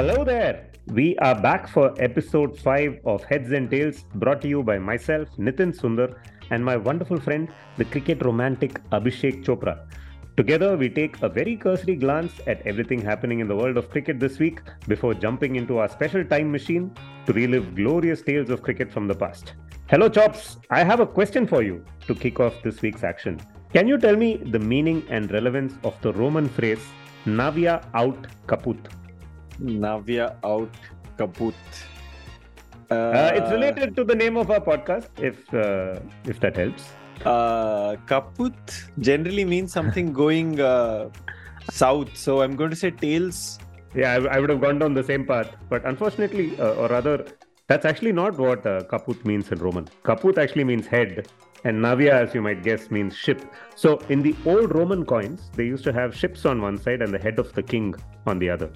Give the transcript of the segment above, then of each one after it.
Hello there. We are back for episode 5 of Heads and Tails, brought to you by myself, Nitin Sundar, and my wonderful friend, the cricket romantic Abhishek Chopra. Together, we take a very cursory glance at everything happening in the world of cricket this week before jumping into our special time machine to relive glorious tales of cricket from the past. Hello, Chops. I have a question for you to kick off this week's action. Can you tell me the meaning and relevance of the Roman phrase Navia aut caput? Navia out kaput. Uh, uh, it's related to the name of our podcast, if uh, if that helps. Uh, kaput generally means something going uh, south, so I'm going to say tails. Yeah, I, I, would have gone down the same path, but unfortunately, uh, or rather, that's actually not what uh, kaput means in Roman. Kaput actually means head, and navia, as you might guess, means ship. So in the old Roman coins, they used to have ships on one side and the head of the king on the other.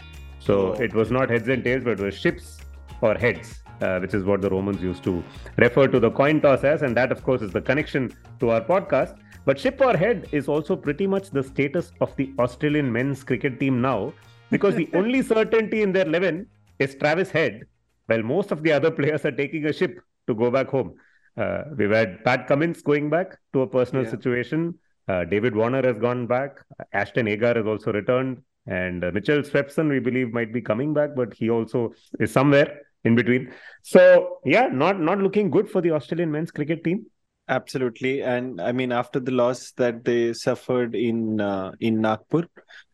So oh. it was not heads and tails, but it was ships or heads, uh, which is what the Romans used to refer to the coin toss as. And that, of course, is the connection to our podcast. But ship or head is also pretty much the status of the Australian men's cricket team now, because the only certainty in their 11 is Travis Head, while most of the other players are taking a ship to go back home. Uh, we've had Pat Cummins going back to a personal yeah. situation. Uh, David Warner has gone back. Ashton Agar has also returned. And uh, Mitchell Swepson, we believe, might be coming back, but he also is somewhere in between. So, yeah, not not looking good for the Australian men's cricket team. Absolutely, and I mean after the loss that they suffered in uh, in Nagpur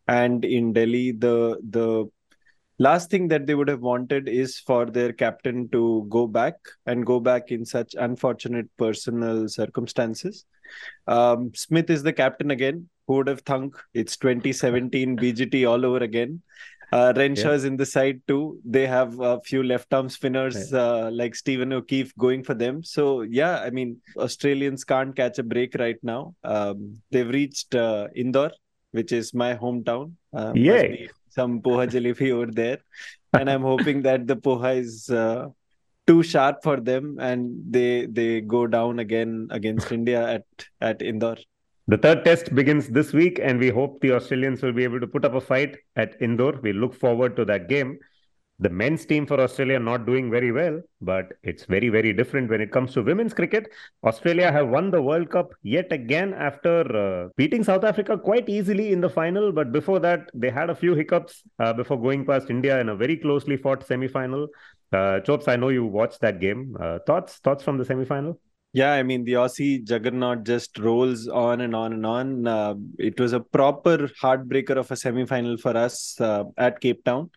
and in Delhi, the the last thing that they would have wanted is for their captain to go back and go back in such unfortunate personal circumstances. Um, Smith is the captain again. Who would have thunk? It's 2017 BGT all over again. Uh, Renshaw's yeah. in the side too. They have a few left arm spinners uh, like Stephen O'Keefe going for them. So yeah, I mean Australians can't catch a break right now. Um, they've reached uh, Indore, which is my hometown. Uh, yeah, some poha jalebi over there, and I'm hoping that the poha is uh, too sharp for them and they they go down again against India at at Indore. The third test begins this week, and we hope the Australians will be able to put up a fight at Indore. We look forward to that game. The men's team for Australia not doing very well, but it's very, very different when it comes to women's cricket. Australia have won the World Cup yet again after uh, beating South Africa quite easily in the final. But before that, they had a few hiccups uh, before going past India in a very closely fought semi final. Uh, Chops, I know you watched that game. Uh, thoughts, thoughts from the semi final? Yeah, I mean, the Aussie juggernaut just rolls on and on and on. Uh, it was a proper heartbreaker of a semi final for us uh, at Cape Town.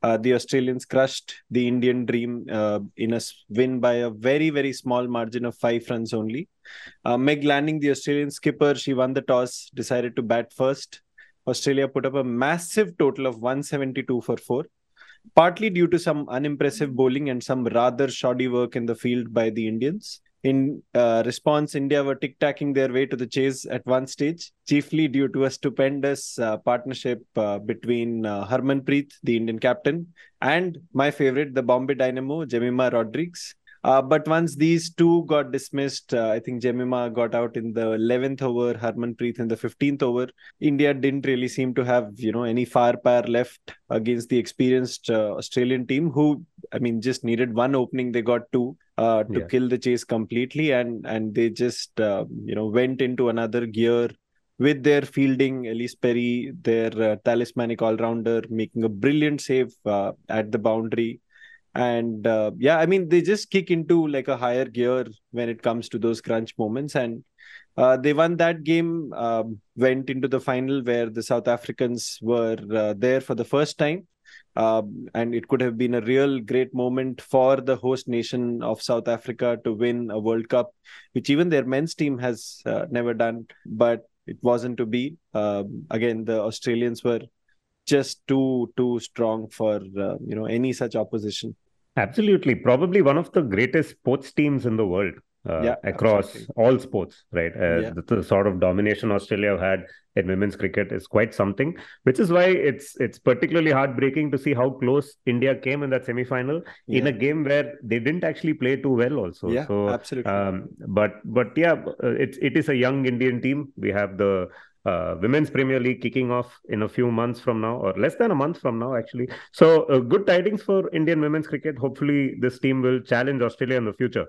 Uh, the Australians crushed the Indian dream uh, in a win by a very, very small margin of five runs only. Uh, Meg Lanning, the Australian skipper, she won the toss, decided to bat first. Australia put up a massive total of 172 for four, partly due to some unimpressive bowling and some rather shoddy work in the field by the Indians. In uh, response, India were tic tacking their way to the chase at one stage, chiefly due to a stupendous uh, partnership uh, between uh, Harmanpreet, the Indian captain, and my favorite, the Bombay Dynamo, Jemimah Rodrigues. Uh, but once these two got dismissed, uh, I think Jemimah got out in the 11th over, Harmanpreet in the 15th over. India didn't really seem to have, you know, any firepower left against the experienced uh, Australian team, who, I mean, just needed one opening. They got two uh, to yeah. kill the chase completely, and and they just, uh, you know, went into another gear with their fielding, Ellyse Perry, their uh, talismanic all rounder, making a brilliant save uh, at the boundary and uh, yeah i mean they just kick into like a higher gear when it comes to those crunch moments. And uh, they won that game um, went into the final where the south africans were uh, there for the first time. Um, and it could have been a real great moment for the host nation of south africa to win a world cup which even their men's team has uh, never done but it wasn't to be. Um, again the australians were just too too strong for uh, you know any such opposition Absolutely. Probably one of the greatest sports teams in the world. Uh, yeah, across absolutely. all sports, right? Uh, yeah. the, the, sort of domination Australia have had in women's cricket is quite something, which is why it's it's particularly heartbreaking to see how close India came in that semi-final yeah. in a game where they didn't actually play too well. Also, yeah, so absolutely. Um, but but yeah, uh, it's it is a young Indian team. We have the Uh, women's Premier League kicking off in a few months from now, or less than a month from now, actually. So, uh, good tidings for Indian women's cricket. Hopefully, this team will challenge Australia in the future.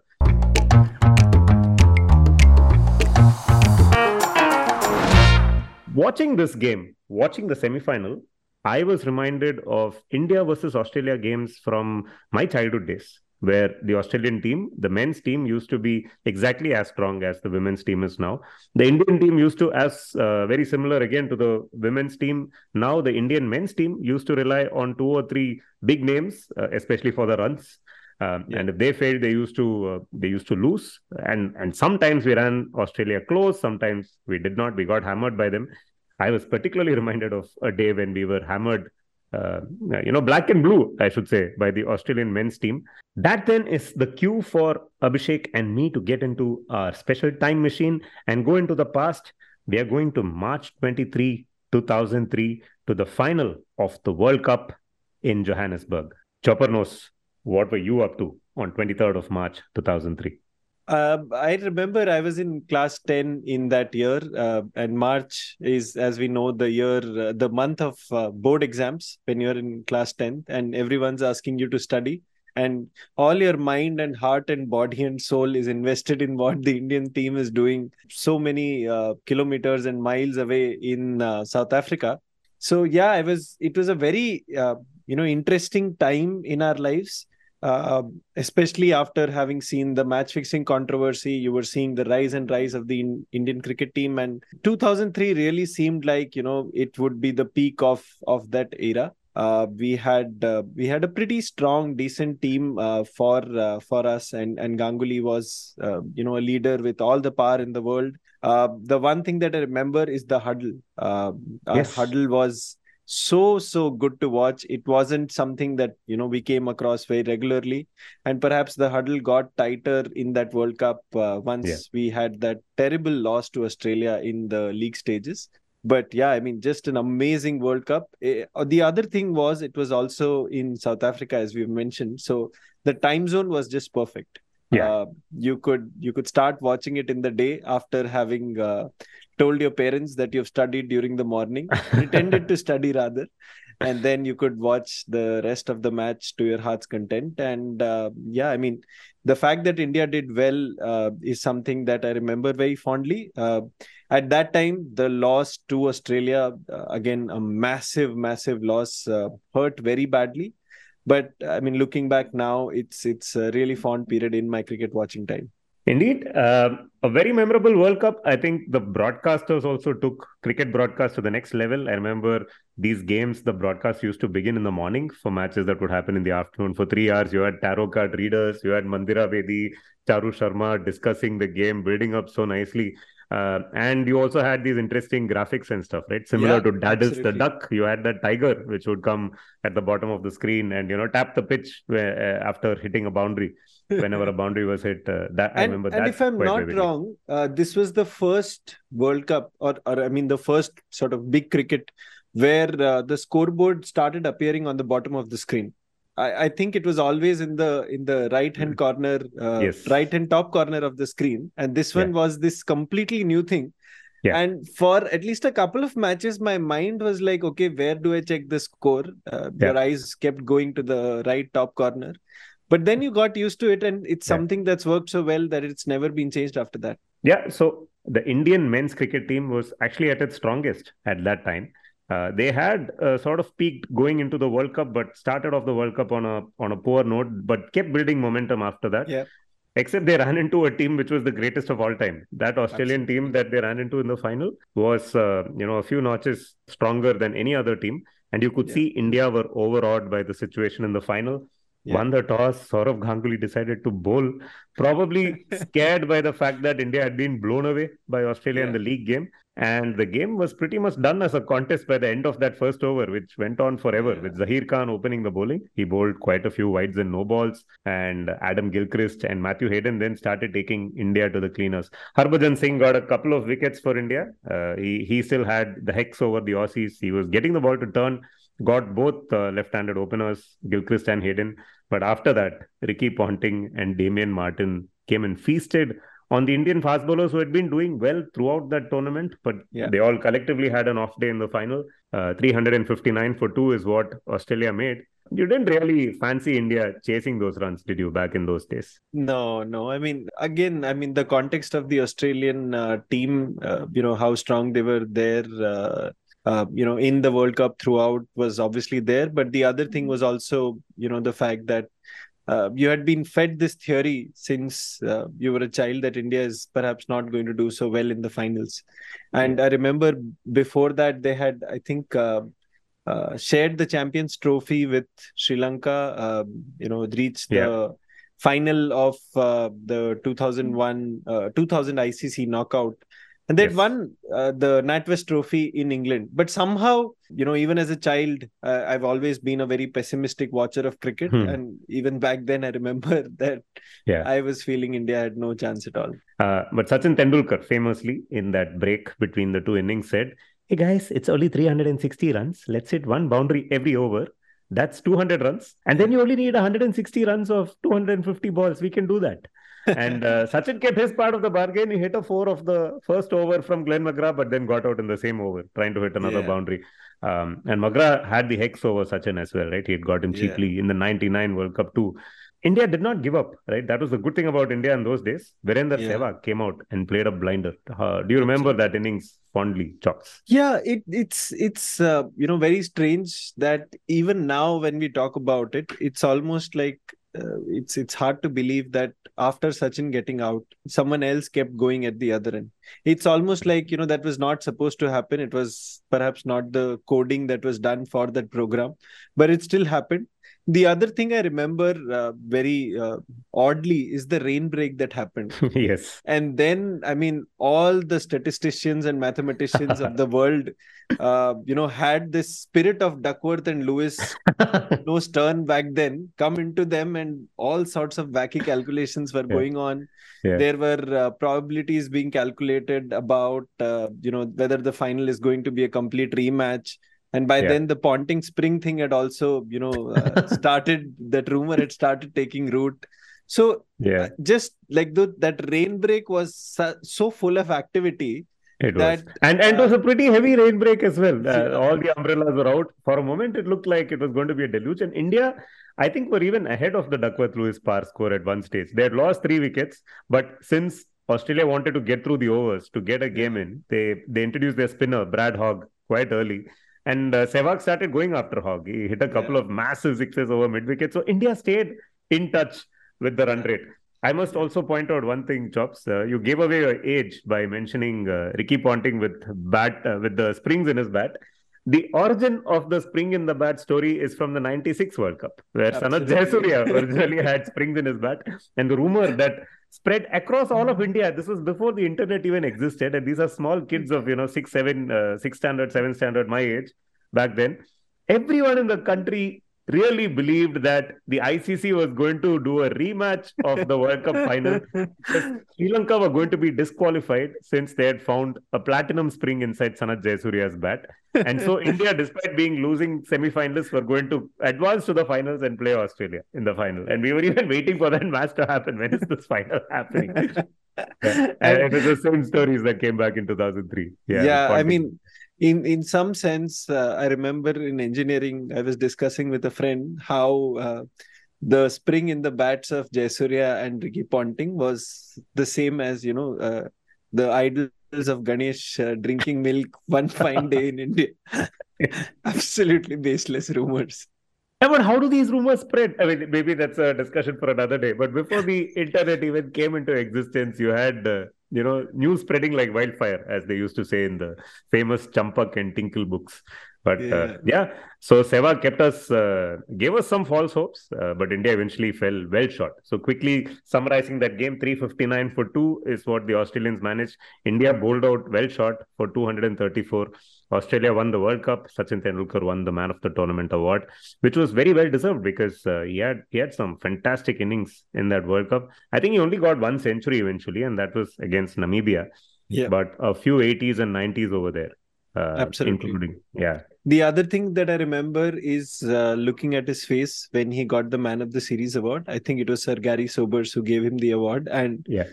Watching this game, watching the semi final, I was reminded of India versus Australia games from my childhood days, where the Australian team, the men's team, used to be exactly as strong as the women's team is now. The Indian team used to, as uh, very similar again to the women's team. Now the Indian men's team used to rely on two or three big names, uh, especially for the runs. Um, yeah. And if they failed, they used to uh, they used to lose. And and sometimes we ran Australia close. Sometimes we did not. We got hammered by them. I was particularly reminded of a day when we were hammered, uh, you know, black and blue, I should say, by the Australian men's team. That then is the cue for Abhishek and me to get into our special time machine and go into the past. We are going to March 23, 2003, to the final of the World Cup in Johannesburg. Chopper knows what were you up to on 23rd of March 2003? Uh, I remember I was in class 10 in that year, uh, and March is, as we know, the year, uh, the month of uh, board exams when you're in class 10, and everyone's asking you to study. And all your mind and heart and body and soul is invested in what the Indian team is doing so many uh, kilometers and miles away in uh, South Africa. So, yeah, I was, it was a very, you know, interesting time in our lives uh, especially after having seen the match fixing controversy, you were seeing the rise and rise of the in- Indian cricket team, and 2003 really seemed like you know it would be the peak of of that era. Uh, we had uh, we had a pretty strong, decent team uh, for uh, for us, and and Ganguly was uh, you know a leader with all the power in the world. the one thing that I remember is the huddle. yes. huddle was so so good to watch. It wasn't something that you know we came across very regularly. And perhaps the huddle got tighter in that world cup uh, once yeah. we had that terrible loss to australia in the league stages. But yeah i mean just an amazing world cup. Eh, uh, the other thing was it was also in south africa as we've mentioned. So the time zone was just perfect. Yeah. Uh, you could you could start watching it in the day after having uh, told your parents that you've studied during the morning, pretended to study rather, and then you could watch the rest of the match to your heart's content. And uh, yeah, I mean, the fact that India did well uh, is something that I remember very fondly. Uh, at that time, the loss to Australia, uh, again, a massive, massive loss, uh, hurt very badly. But I mean, looking back now, it's it's a really fond period in my cricket watching time. Indeed, uh, a very memorable World Cup. I think the broadcasters also took cricket broadcast to the next level. I remember these games, the broadcast used to begin in the morning for matches that would happen in the afternoon. For three hours, you had tarot card readers, you had Mandira Bedi, Charu Sharma discussing the game, building up so nicely. Uh, and you also had these interesting graphics and stuff, right? Similar yeah, to absolutely. the duck, you had that tiger which would come at the bottom of the screen and you know tap the pitch where, uh, after hitting a boundary. Whenever a boundary was hit, uh, that and, I remember. That. And if I'm not vividly. wrong, uh, this was the first World Cup, or or I mean the first sort of big cricket where uh, the scoreboard started appearing on the bottom of the screen. I, I think it was always in the in the right hand mm. corner, uh, yes. right hand top corner of the screen, and this one yeah. was this completely new thing. Yeah. And for at least a couple of matches, my mind was like, okay, where do I check the score? Uh, yeah. Your eyes kept going to the right top corner. But then you got used to it, and it's something that's worked so well that it's never been changed after that. Yeah. So the Indian men's cricket team was actually at its strongest at that time. Uh, they had uh, sort of peaked going into the World Cup, but started off the World Cup on a on a poor note, but kept building momentum after that. Yeah. Except they ran into a team which was the greatest of all time. That Australian Absolutely. team that they ran into in the final was, uh, you know, a few notches stronger than any other team. And you could yeah. see India were overawed by the situation in the final yeah. won the toss. Sourav Ganguly decided to bowl, probably scared by the fact that India had been blown away by Australia yeah. in the league game. And the game was pretty much done as a contest by the end of that first over, which went on forever with Zaheer Khan opening the bowling. He bowled quite a few wides and no balls. And Adam Gilchrist and Matthew Hayden then started taking India to the cleaners. Harbhajan Singh got a couple of wickets for India. Uh, he, he still had the hex over the Aussies. He was getting the ball to turn got both uh, left-handed openers, Gilchrist and Hayden. But after that, Ricky Ponting and Damien Martyn came and feasted on the Indian fast bowlers who had been doing well throughout that tournament, but Yeah. they all collectively had an off day in the final. Uh, 359 for two is what Australia made. You didn't really fancy India chasing those runs, did you, back in those days? No, no. I mean, again, I mean, the context of the Australian uh, team, uh, you know, how strong they were there, uh, uh, you know, in the World Cup throughout was obviously there. But the other thing was also, you know, the fact that uh, you had been fed this theory since uh, you were a child that India is perhaps not going to do so well in the finals. And I remember before that, they had, I think, uh, uh, shared the Champions Trophy with Sri Lanka, uh, you know, reached Yeah. the final of uh, the 2001 uh, 2000 ICC knockout and they'd Yes. won uh, the NatWest trophy in England but somehow you know even as a child uh, I've always been a very pessimistic watcher of cricket Hmm. and even back then I remember that Yeah. I was feeling India had no chance at all Uh, but Sachin Tendulkar famously in that break between the two innings said, Hey guys, it's only 360 runs. Let's hit one boundary every over. That's 200 runs. And then you only need 160 runs of 250 balls. We can do that. And uh, Sachin kept his part of the bargain. He hit a four of the first over from Glenn McGrath, but then got out in the same over, trying to hit another Yeah. boundary. Um, and McGrath had the hex over Sachin as well, right? He had got him Yeah. cheaply in the 99 World Cup too. India did not give up, right? That was the good thing about India in those days. Virender Yeah. Sehwag came out and played a blinder. Uh, do you remember that innings fondly, Chops? Yeah, it it's it's uh, you know very strange that even now when we talk about it, it's almost like uh, it's it's hard to believe that after Sachin getting out, someone else kept going at the other end. It's almost like you know that was not supposed to happen. It was perhaps not the coding that was done for that program, but it still happened. The other thing I remember uh, very uh, oddly is the rain break that happened. yes. And then, I mean, all the statisticians and mathematicians of the world, uh, you know, had this spirit of Duckworth and Lewis, no Stern back then, come into them, and all sorts of wacky calculations were Yeah. going on. Yeah. There were uh, probabilities being calculated about, uh, you know, whether the final is going to be a complete rematch. And by Yeah. then, the Ponting Spring thing had also, you know, uh, started. That rumor had started taking root. So yeah, uh, just like the, that rain break was so, so full of activity it that, was. And, and it was uh, a pretty heavy rain break as well. Uh, all the umbrellas were out. For a moment, it looked like it was going to be a deluge. And India, I think, were even ahead of the Duckworth Lewis par score at one stage. They had lost three wickets, but since Australia wanted to get through the overs to get a game in, they, they introduced their spinner, Brad Hogg, quite early. And uh, Sehwag started going after Hogg. He hit a couple Yeah. of massive sixes over mid wicket. So India stayed in touch with the run rate. I must also point out one thing, Chops. Uh, you gave away your age by mentioning uh, Ricky Ponting with bat uh, with the springs in his bat. The origin of the spring in the bat story is from the '96 World Cup, where Sanath Absolutely. Jayasuriya originally had springs in his bat, and the rumor that spread across all of India. This was before the internet even existed, and these are small kids of you know six, seven, uh, six standard, seven standard, my age back then. Everyone in the country really believed that the ICC was going to do a rematch of the World Cup final. Sri Lanka were going to be disqualified since they had found a platinum spring inside Sanath Jayasuriya's bat. And so India, despite being losing semi-finalists, were going to advance to the finals and play Australia in the final. And we were even waiting for that match to happen. When is this final happening? And it was the same stories that came back in 2003. Yeah, yeah, I mean, in in some sense, uh, I remember in engineering, I was discussing with a friend how uh, the spring in the bats of Jayasuriya and Ricky Ponting was the same as you know uh, the idols of Ganesh uh, drinking milk one fine day in India. Absolutely baseless rumors. Yeah, but how do these rumors spread? I mean, maybe that's a discussion for another day. But before the internet even came into existence, you had, uh, you know, news spreading like wildfire, as they used to say in the famous Champak and Tinkle books. But yeah, uh, yeah. so Sehwag kept us, uh, gave us some false hopes, uh, but India eventually fell well short. So quickly summarizing that game, 359 for two is what the Australians managed. India bowled out well short for 234. Australia won the World Cup. Sachin Tendulkar won the Man of the Tournament award, which was very well deserved because uh, he had he had some fantastic innings in that World Cup. I think he only got one century eventually, and that was against Namibia. Yeah, but a few 80s and 90s over there. Uh, Absolutely. Including, yeah. The other thing that I remember is uh, looking at his face when he got the Man of the Series award. I think it was Sir Gary Sobers who gave him the award, and Yeah.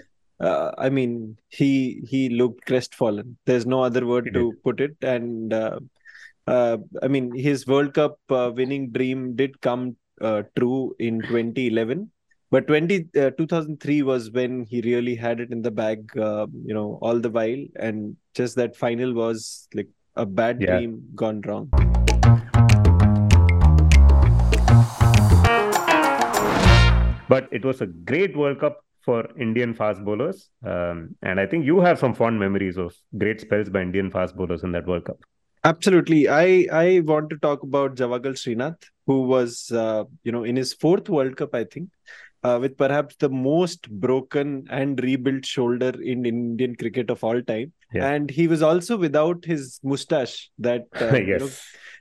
Uh, I mean, he he looked crestfallen. There's no other word to put it. And uh, uh, I mean, his World Cup uh, winning dream did come uh, true in 2011. But 20, uh, 2003 was when he really had it in the bag, uh, you know, all the while. And just that final was like a bad Yeah. dream gone wrong. But it was a great World Cup for Indian fast bowlers. Um, and I think you have some fond memories of great spells by Indian fast bowlers in that World Cup. Absolutely. I, I want to talk about Javagal Srinath, who was, uh, you know, in his fourth World Cup, I think, uh, with perhaps the most broken and rebuilt shoulder in Indian cricket of all time. Yeah. And he was also without his mustache that uh, you know,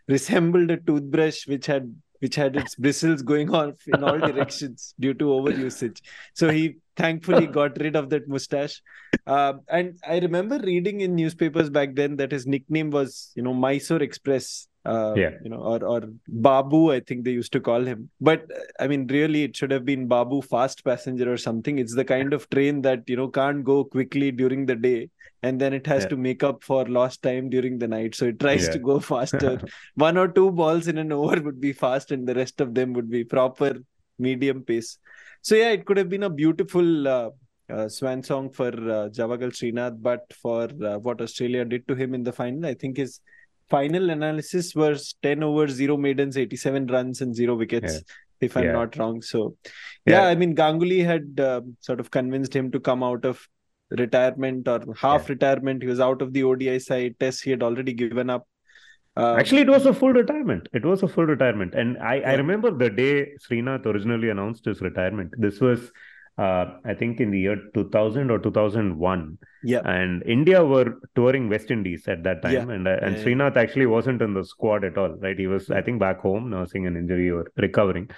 resembled a toothbrush which had which had its bristles going off in all directions due to overusage. So he thankfully got rid of that mustache. Uh, and I remember reading in newspapers back then that his nickname was, you know, Mysore Express. Uh, Yeah. you know, or or Babu, I think they used to call him. But I mean, really, it should have been Babu Fast Passenger or something. It's the kind of train that you know can't go quickly during the day, and then it has Yeah. to make up for lost time during the night. So it tries Yeah. to go faster one or two balls in an over would be fast and the rest of them would be proper medium pace so yeah it could have been a beautiful uh, uh, swan song for uh, javagal srinath but for uh, what australia did to him in the final i think his final analysis was 10 overs 0 maidens 87 runs and 0 wickets Yeah. if i'm not wrong so yeah, i mean ganguly had uh, sort of convinced him to come out of retirement or half retirement he was out of the odi side test he had already given up uh, Actually, it was a full retirement. It was a full retirement. And I, I remember the day Srinath originally announced his retirement. This was, uh, I think, in the year 2000 or 2001. yeah And India were touring West Indies at that time. Yeah. And, uh, and Yeah. Srinath actually wasn't in the squad at all, right? He was, I think, back home nursing an injury or recovering.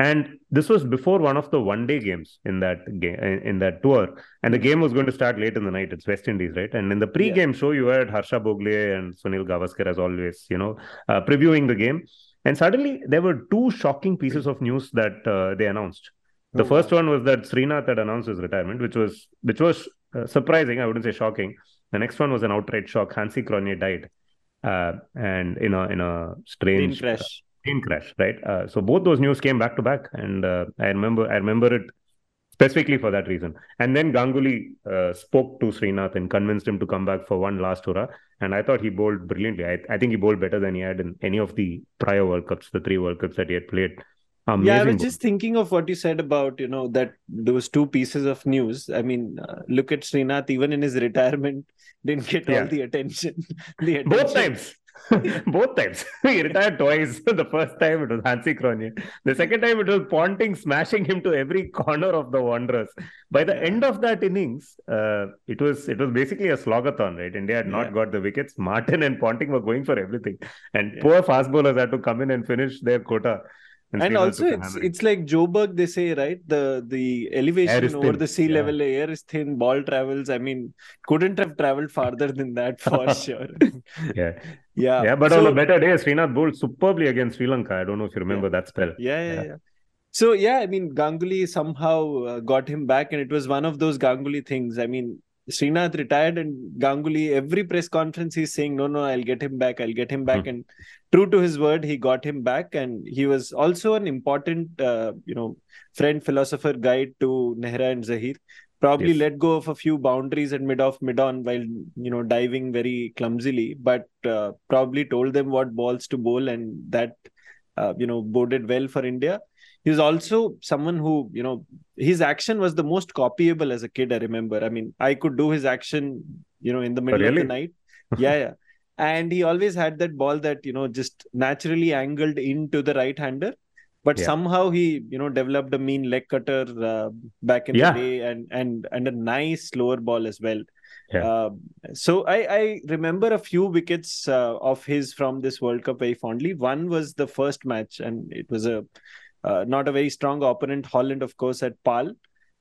And this was before one of the one day games in that game in that tour. And the game was going to start late in the night. It's West Indies, right? And in the pre-game show, you had Harsha Bhogle and Sunil Gavaskar as always, you know, uh, previewing the game. And suddenly there were two shocking pieces of news that uh, they announced. The Oh, first one was that Srinath had announced his retirement, which was which was uh, surprising. I wouldn't say shocking. The next one was an outright shock. Hansie Cronje died, uh, and in a in a plane strange crash. Plane crash, right? Uh, so both those news came back to back, and uh, I remember I remember it specifically for that reason. And then Ganguly uh, spoke to Srinath and convinced him to come back for one last hurrah. And I thought he bowled brilliantly. I, I think he bowled better than he had in any of the prior World Cups, the three World Cups that he had played. Amazing. yeah, I was just thinking of what you said about, you know, that those two pieces of news. I mean, uh, look at Srinath, even in his retirement, didn't get Yeah. all the attention. the Both times. Both times. he retired twice. the first time it was Hansie Cronje. The second time it was Ponting smashing him to every corner of the Wanderers. By the end of that innings, uh, it was it was basically a slogathon, right? India had not Yeah. got the wickets. Martyn and Ponting were going for everything. And Yeah. poor fast bowlers had to come in and finish their quota. And Srinath also, it's it's like Joburg, they say, right? The the elevation over thin. the sea Yeah. level, air is thin, ball travels. I mean, couldn't have traveled farther than that for sure. yeah. yeah. Yeah, but So- on a better day, Srinath bowled superbly against Sri Lanka. I don't know if you remember that spell. Yeah, yeah, Yeah. yeah. So yeah, I mean, Ganguly somehow uh, got him back, and it was one of those Ganguly things. I mean, Srinath retired, and Ganguly every press conference he's saying, "No, no, I'll get him back. I'll get him back." Hmm. And true to his word, he got him back, and he was also an important, uh, you know, friend, philosopher, guide to Nehra and Zaheer. Probably Yes. let go of a few boundaries at mid off, mid on, while you know diving very clumsily, but uh, probably told them what balls to bowl, and that uh, you know boded well for India. He was also someone who, you know, his action was the most copyable as a kid. I remember. I mean, I could do his action, you know, in the middle of the night. Yeah, yeah. And he always had that ball that, you know, just naturally angled into the right hander. But Yeah. somehow he, you know, developed a mean leg cutter uh, back in Yeah. the day and and and a nice slower ball as well. Yeah. Uh, so I, I remember a few wickets uh, of his from this World Cup very fondly. One was the first match, and it was a uh, not a very strong opponent, Holland, of course, at Paarl.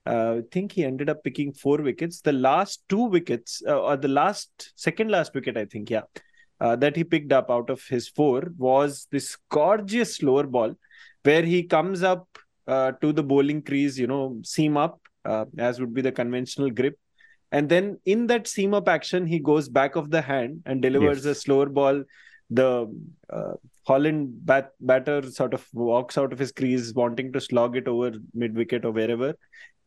Uh, I think he ended up picking four wickets. The last two wickets, uh, or the last second last wicket, I think, yeah, uh, that he picked up out of his four was this gorgeous slower ball, where he comes up uh, to the bowling crease, you know, seam up, uh, as would be the conventional grip. And then in that seam up action, he goes back of the hand and delivers yes. a slower ball. The uh, Holland bat- batter sort of walks out of his crease, wanting to slog it over mid wicket or wherever,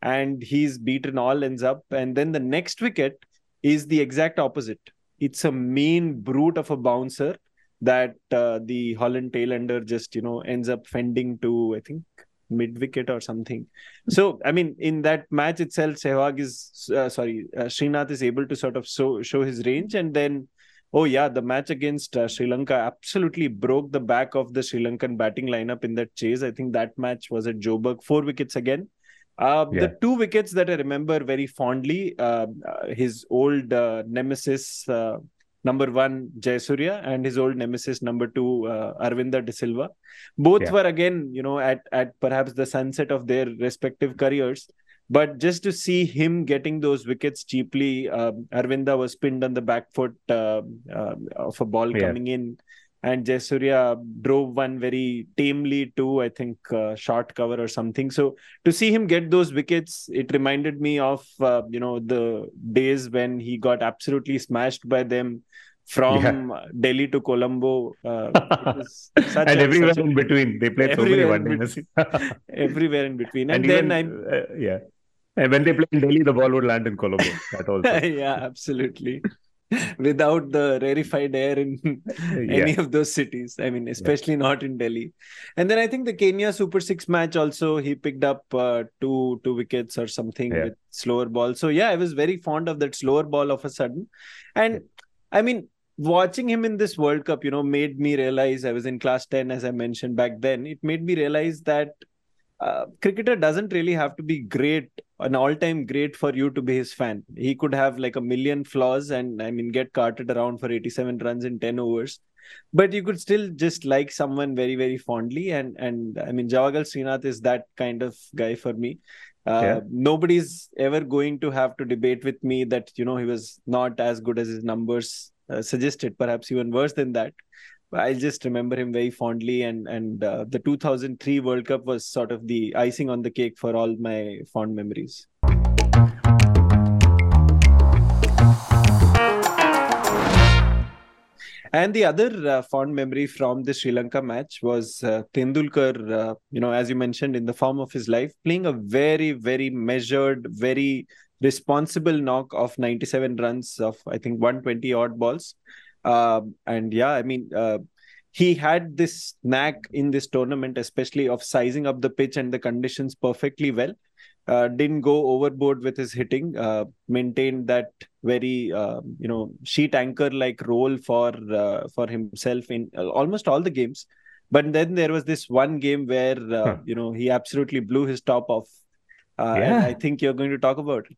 and he's beaten all ends up. And then the next wicket is the exact opposite. It's a mean brute of a bouncer that uh, the Holland tailender just you know ends up fending to I think mid wicket or something. So I mean, in that match itself, Sehwag is uh, sorry, uh, Srinath is able to sort of show show his range, and then oh yeah, the match against uh, Sri Lanka absolutely broke the back of the Sri Lankan batting lineup in that chase. I think that match was at Joburg, four wickets again. Uh, yeah. The two wickets that I remember very fondly, uh, uh his old uh, nemesis, uh, number one, Jayasuriya, and his old nemesis, number two, Aravinda de Silva. Both yeah. were again, you know, at, at perhaps the sunset of their respective careers. But just to see him getting those wickets cheaply, Aravinda was pinned on the back foot of a ball yeah. coming in and Jayasuriya drove one very tamely to I think uh, short cover or something. So to see him get those wickets, it reminded me of uh, you know the days when he got absolutely smashed by them from yeah. Delhi to Colombo. Uh, and everywhere in between, they played so many one days. everywhere in between, and, and then even, I uh, yeah. And when they play in Delhi, the ball would land in Colombo. That also. yeah, absolutely. without the rarefied air in any of those cities. I mean, especially yeah. not in Delhi. And then I think the Kenya Super Six match also he picked up uh, two two wickets or something yeah. with slower ball. So yeah, I was very fond of that slower ball of a sudden. And I mean, watching him in this World Cup, you know, made me realize I was in class 10, as I mentioned back then. It made me realize that uh, cricketer doesn't really have to be great an all-time great for you to be his fan. He could have like a million flaws and i mean get carted around for 87 runs in 10 overs. But you could still just like someone very very fondly. And and i mean javagal srinath is that kind of guy for me uh, yeah. nobody's ever going to have to debate with me that you know he was not as good as his numbers uh, suggested perhaps even worse than that I just remember him very fondly, and and uh, the 2003 World Cup was sort of the icing on the cake for all my fond memories. And the other uh, fond memory from the Sri Lanka match was uh, Tendulkar, uh, you know, as you mentioned, in the form of his life, playing a very, very measured, very responsible knock of 97 runs of, I think, 120 odd balls. Um, and yeah, I mean, uh, he had this knack in this tournament, especially of sizing up the pitch and the conditions perfectly well. Uh, didn't go overboard with his hitting. Uh, maintained that very uh, you know sheet anchor like role for uh, for himself in uh, almost all the games. But then there was this one game where huh. you know he absolutely blew his top off. yeah. I think you're going to talk about it.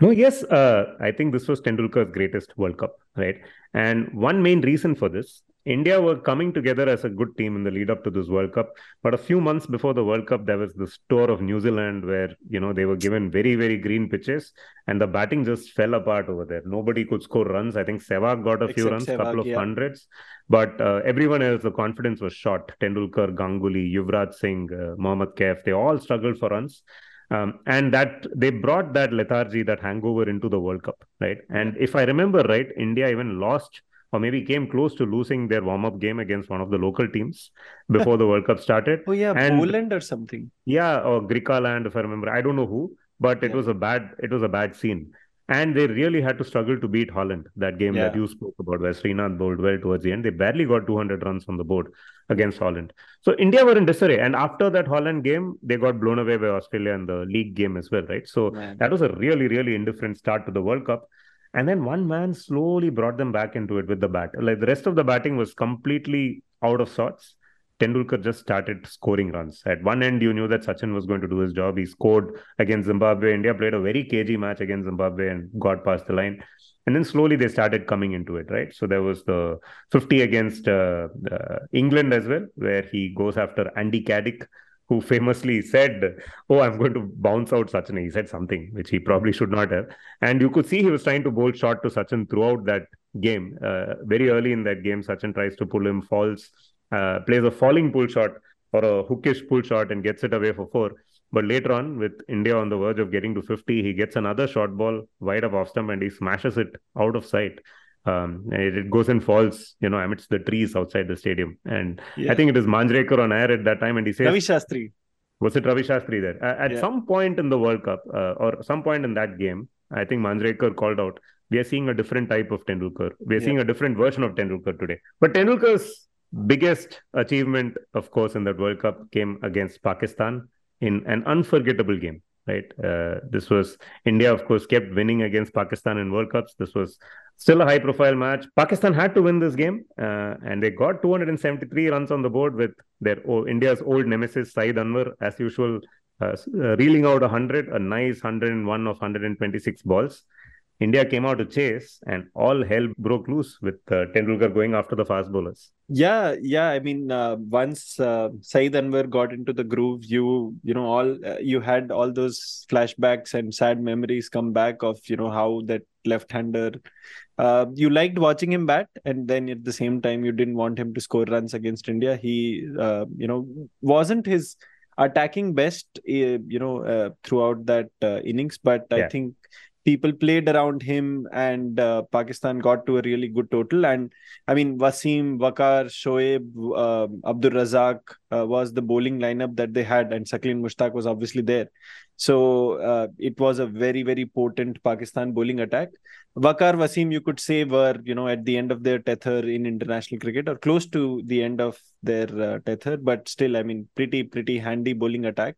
No, yes, uh, I think this was Tendulkar's greatest World Cup, right? And one main reason for this, India were coming together as a good team in the lead up to this World Cup. But a few months before the World Cup, there was this tour of New Zealand where, you know, they were given very, very green pitches and the batting just fell apart over there. Nobody could score runs. I think Sehwag got a Except few runs, a couple of yeah. hundreds. But uh, everyone else, the confidence was shot. Tendulkar, Ganguly, Yuvraj Singh, uh, Mohammad Kaif, they all struggled for runs. Um, and that they brought that lethargy, that hangover into the World Cup, right? And if I remember right, India even lost or maybe came close to losing their warm-up game against one of the local teams before the World Cup started. Oh yeah, and, Boland or something. Yeah, or Griqualand, if I remember. I don't know who, but it yeah. was a bad it was a bad scene. And they really had to struggle to beat Holland, that game yeah. that you spoke about, where Srinath bowled well towards the end. They barely got 200 runs on the board against Holland. So India were in disarray. And after that Holland game, they got blown away by Australia in the league game as well, right? So Man. that was a really, really indifferent start to the World Cup. And then one man slowly brought them back into it with the bat. Like the rest of the batting was completely out of sorts. Tendulkar just started scoring runs. At one end, you knew that Sachin was going to do his job. He scored against Zimbabwe. India played a very cagey match against Zimbabwe and got past the line. And then slowly they started coming into it, right? So there was the 50 against uh, uh, England as well, where he goes after Andy Caddick, who famously said, Oh, I'm going to bounce out Sachin. He said something which he probably should not have. And you could see he was trying to bowl short to Sachin throughout that game. Uh, very early in that game, Sachin tries to pull him, falls uh, plays a falling pull shot or a hookish pull shot and gets it away for four. But later on, with India on the verge of getting to 50, he gets another short ball wide of off stump and he smashes it out of sight. Um, it, it, goes and falls, you know, amidst the trees outside the stadium. And yeah. I think it is Manjrekar on air at that time, and he says, Ravi Shastri. Was it Ravi Shastri there? At yeah. some point in the World Cup, uh, or some point in that game, I think Manjrekar called out, we are seeing a different type of Tendulkar. We are yeah. seeing a different version of Tendulkar today. But Tendulkar's biggest achievement, of course, in that World Cup came against Pakistan in an unforgettable game. Right, uh, this was India, of course, kept winning against Pakistan in World Cups. This was still a high-profile match. Pakistan had to win this game, uh, and they got 273 runs on the board with their oh, India's old nemesis Saeed Anwar, as usual, uh, uh reeling out 100, a nice 101 of 126 balls. India came out to chase, and all hell broke loose with uh, Tendulkar going after the fast bowlers. Yeah, yeah. I mean, uh, once uh, Saeed Anwar got into the groove, you you know all uh, you had all those flashbacks and sad memories come back of you know how that left-hander. Uh, you liked watching him bat, and then at the same time, you didn't want him to score runs against India. He, uh, you know, wasn't his attacking best, uh, you know, uh, throughout that uh, innings. But yeah. I think people played around him and uh, Pakistan got to a really good total. And I mean, Wasim, Waqar, Shoaib, uh, Abdur Razak uh, was the bowling lineup that they had, and Saqlain Mushtaq was obviously there. So uh, it was a very, very potent Pakistan bowling attack. Waqar, Wasim, you could say, were you know at the end of their tether in international cricket or close to the end of their uh, tether, but still, I mean, pretty, pretty handy bowling attack.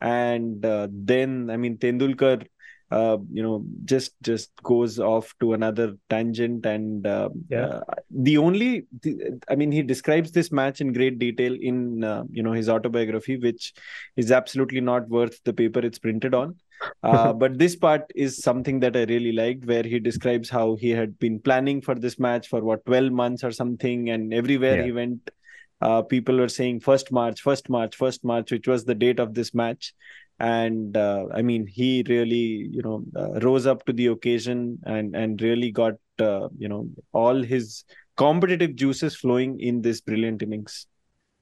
And uh, then, I mean, Tendulkar uh, you know just just goes off to another tangent and uh, yeah. Uh, the only the, i mean he describes this match in great detail in uh, you know his autobiography which is absolutely not worth the paper it's printed on uh, but this part is something that i really liked where he describes how he had been planning for this match for what 12 months or something and everywhere yeah. he went uh, people were saying first march first march first march which was the date of this match and uh, i mean he really you know uh, rose up to the occasion and and really got uh, you know all his competitive juices flowing in this brilliant innings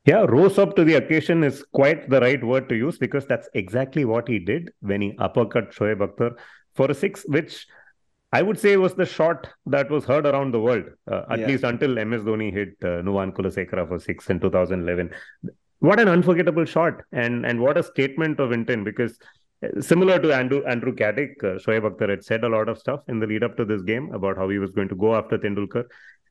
yeah rose up to the occasion is quite the right word to use because that's exactly what he did when he uppercut shoaib akhtar for a six which I would say was the shot that was heard around the world, uh, at yeah. least until MS Dhoni hit uh, Nuwan Kulasekara for six in 2011 what an unforgettable shot and and what a statement of intent because uh, similar to Andrew Andrew Caddick, uh, Shoaib Akhtar had said a lot of stuff in the lead up to this game about how he was going to go after Tendulkar.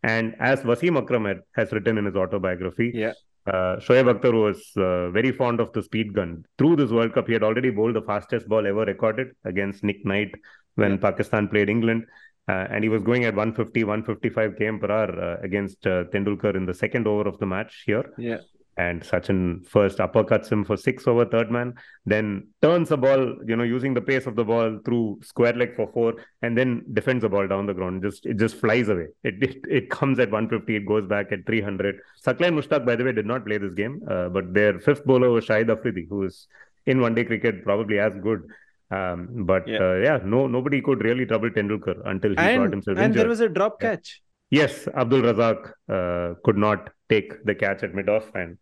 And as Wasim Akram had, has written in his autobiography, yeah. Uh, Shoaib Akhtar was uh, very fond of the speed gun. Through this World Cup, he had already bowled the fastest ball ever recorded against Nick Knight when yeah. Pakistan played England. Uh, and he was going at 150, 155 km per hour uh, against uh, Tendulkar in the second over of the match here. Yeah and Sachin first uppercuts him for six over third man, then turns the ball, you know, using the pace of the ball through square leg for four, and then defends the ball down the ground. Just it just flies away. It it, it comes at 150, it goes back at 300. Saqlain Mushtaq, by the way, did not play this game, uh, but their fifth bowler was Shahid Afridi, who is in one day cricket probably as good. Um, but yeah. Uh, yeah. no nobody could really trouble Tendulkar until he and, got himself and injured. And there was a drop catch. Yes, Abdul Razak uh, could not take the catch at mid-off and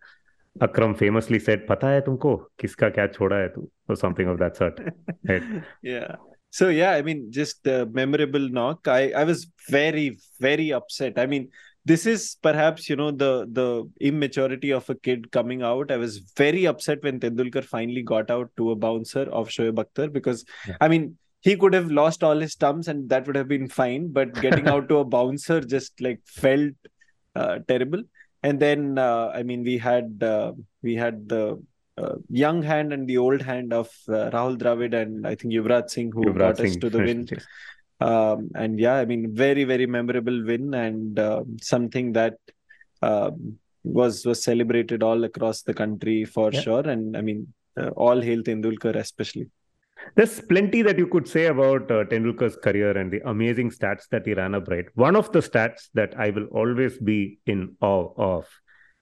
Akram famously said, "Pata hai tumko kiska catch choda hai tu?" or something of that sort. Right? yeah. So yeah, I mean, just a memorable knock. I I was very very upset. I mean, this is perhaps you know the the immaturity of a kid coming out. I was very upset when Tendulkar finally got out to a bouncer of Shoaib Akhtar because yeah. I mean he could have lost all his stumps and that would have been fine but getting out to a bouncer just like felt uh, terrible. And then uh, i mean we had uh, we had the uh, young hand and the old hand of uh, rahul dravid and i think yuvraj singh who yuvraj got us to the win. um, and yeah i mean very very memorable win and um, something that um, was was celebrated all across the country for yeah. sure. And i mean uh, all hail tendulkar especially there's plenty that you could say about uh, Tendulkar's career and the amazing stats that he ran up, right? One of the stats that I will always be in awe of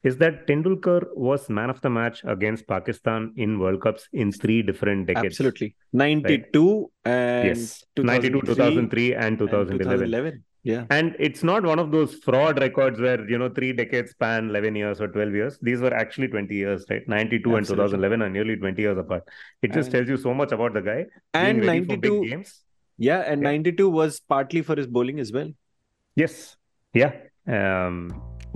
is that Tendulkar was man of the match against Pakistan in World Cups in three different decades. Absolutely. 92 right? and yes. 92, 2003 and 2011. And 2011. Yeah. And it's not one of those fraud records where, you know, three decades span 11 years or 12 years. These were actually 20 years, right? 92 Absolutely. and 2011 are nearly 20 years apart. It just And- tells you so much about the guy. And being ready for 92 games. Yeah, and Yeah. 92 was partly for his bowling as well. Yes. Yeah. Um,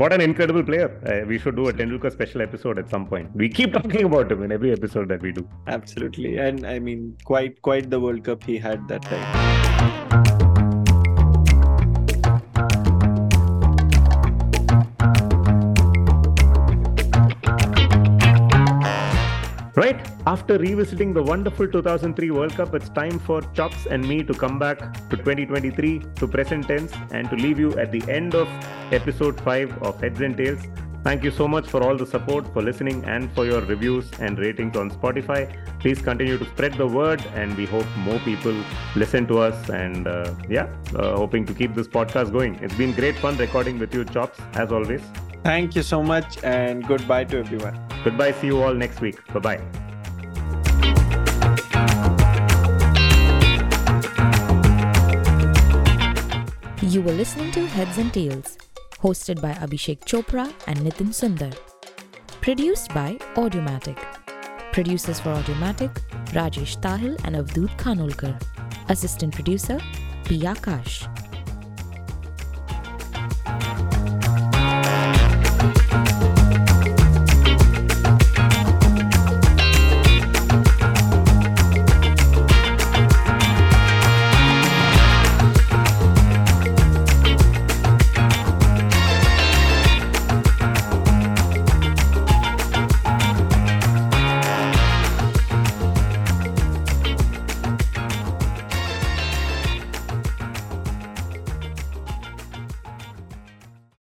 what an incredible player. Uh, we should do a Tendulkar special episode at some point. We keep talking about him in every episode that we do. Absolutely. And I mean, quite quite the World Cup he had that time. Right after revisiting the wonderful 2003 World Cup, it's time for Chops and me to come back to 2023 to present tense and to leave you at the end of episode 5 of Heads and Tails. Thank you so much for all the support, for listening, and for your reviews and ratings on Spotify. Please continue to spread the word, and we hope more people listen to us. And uh, yeah, uh, hoping to keep this podcast going. It's been great fun recording with you, Chops, as always. Thank you so much and goodbye to everyone. Goodbye. See you all next week. Bye bye. You were listening to Heads and Tails, hosted by Abhishek Chopra and Nitin Sundar. Produced by Audiomatic. Producers for Audiomatic, Rajesh Tahil and Avdoot Khanolkar. Assistant producer, P. Akash.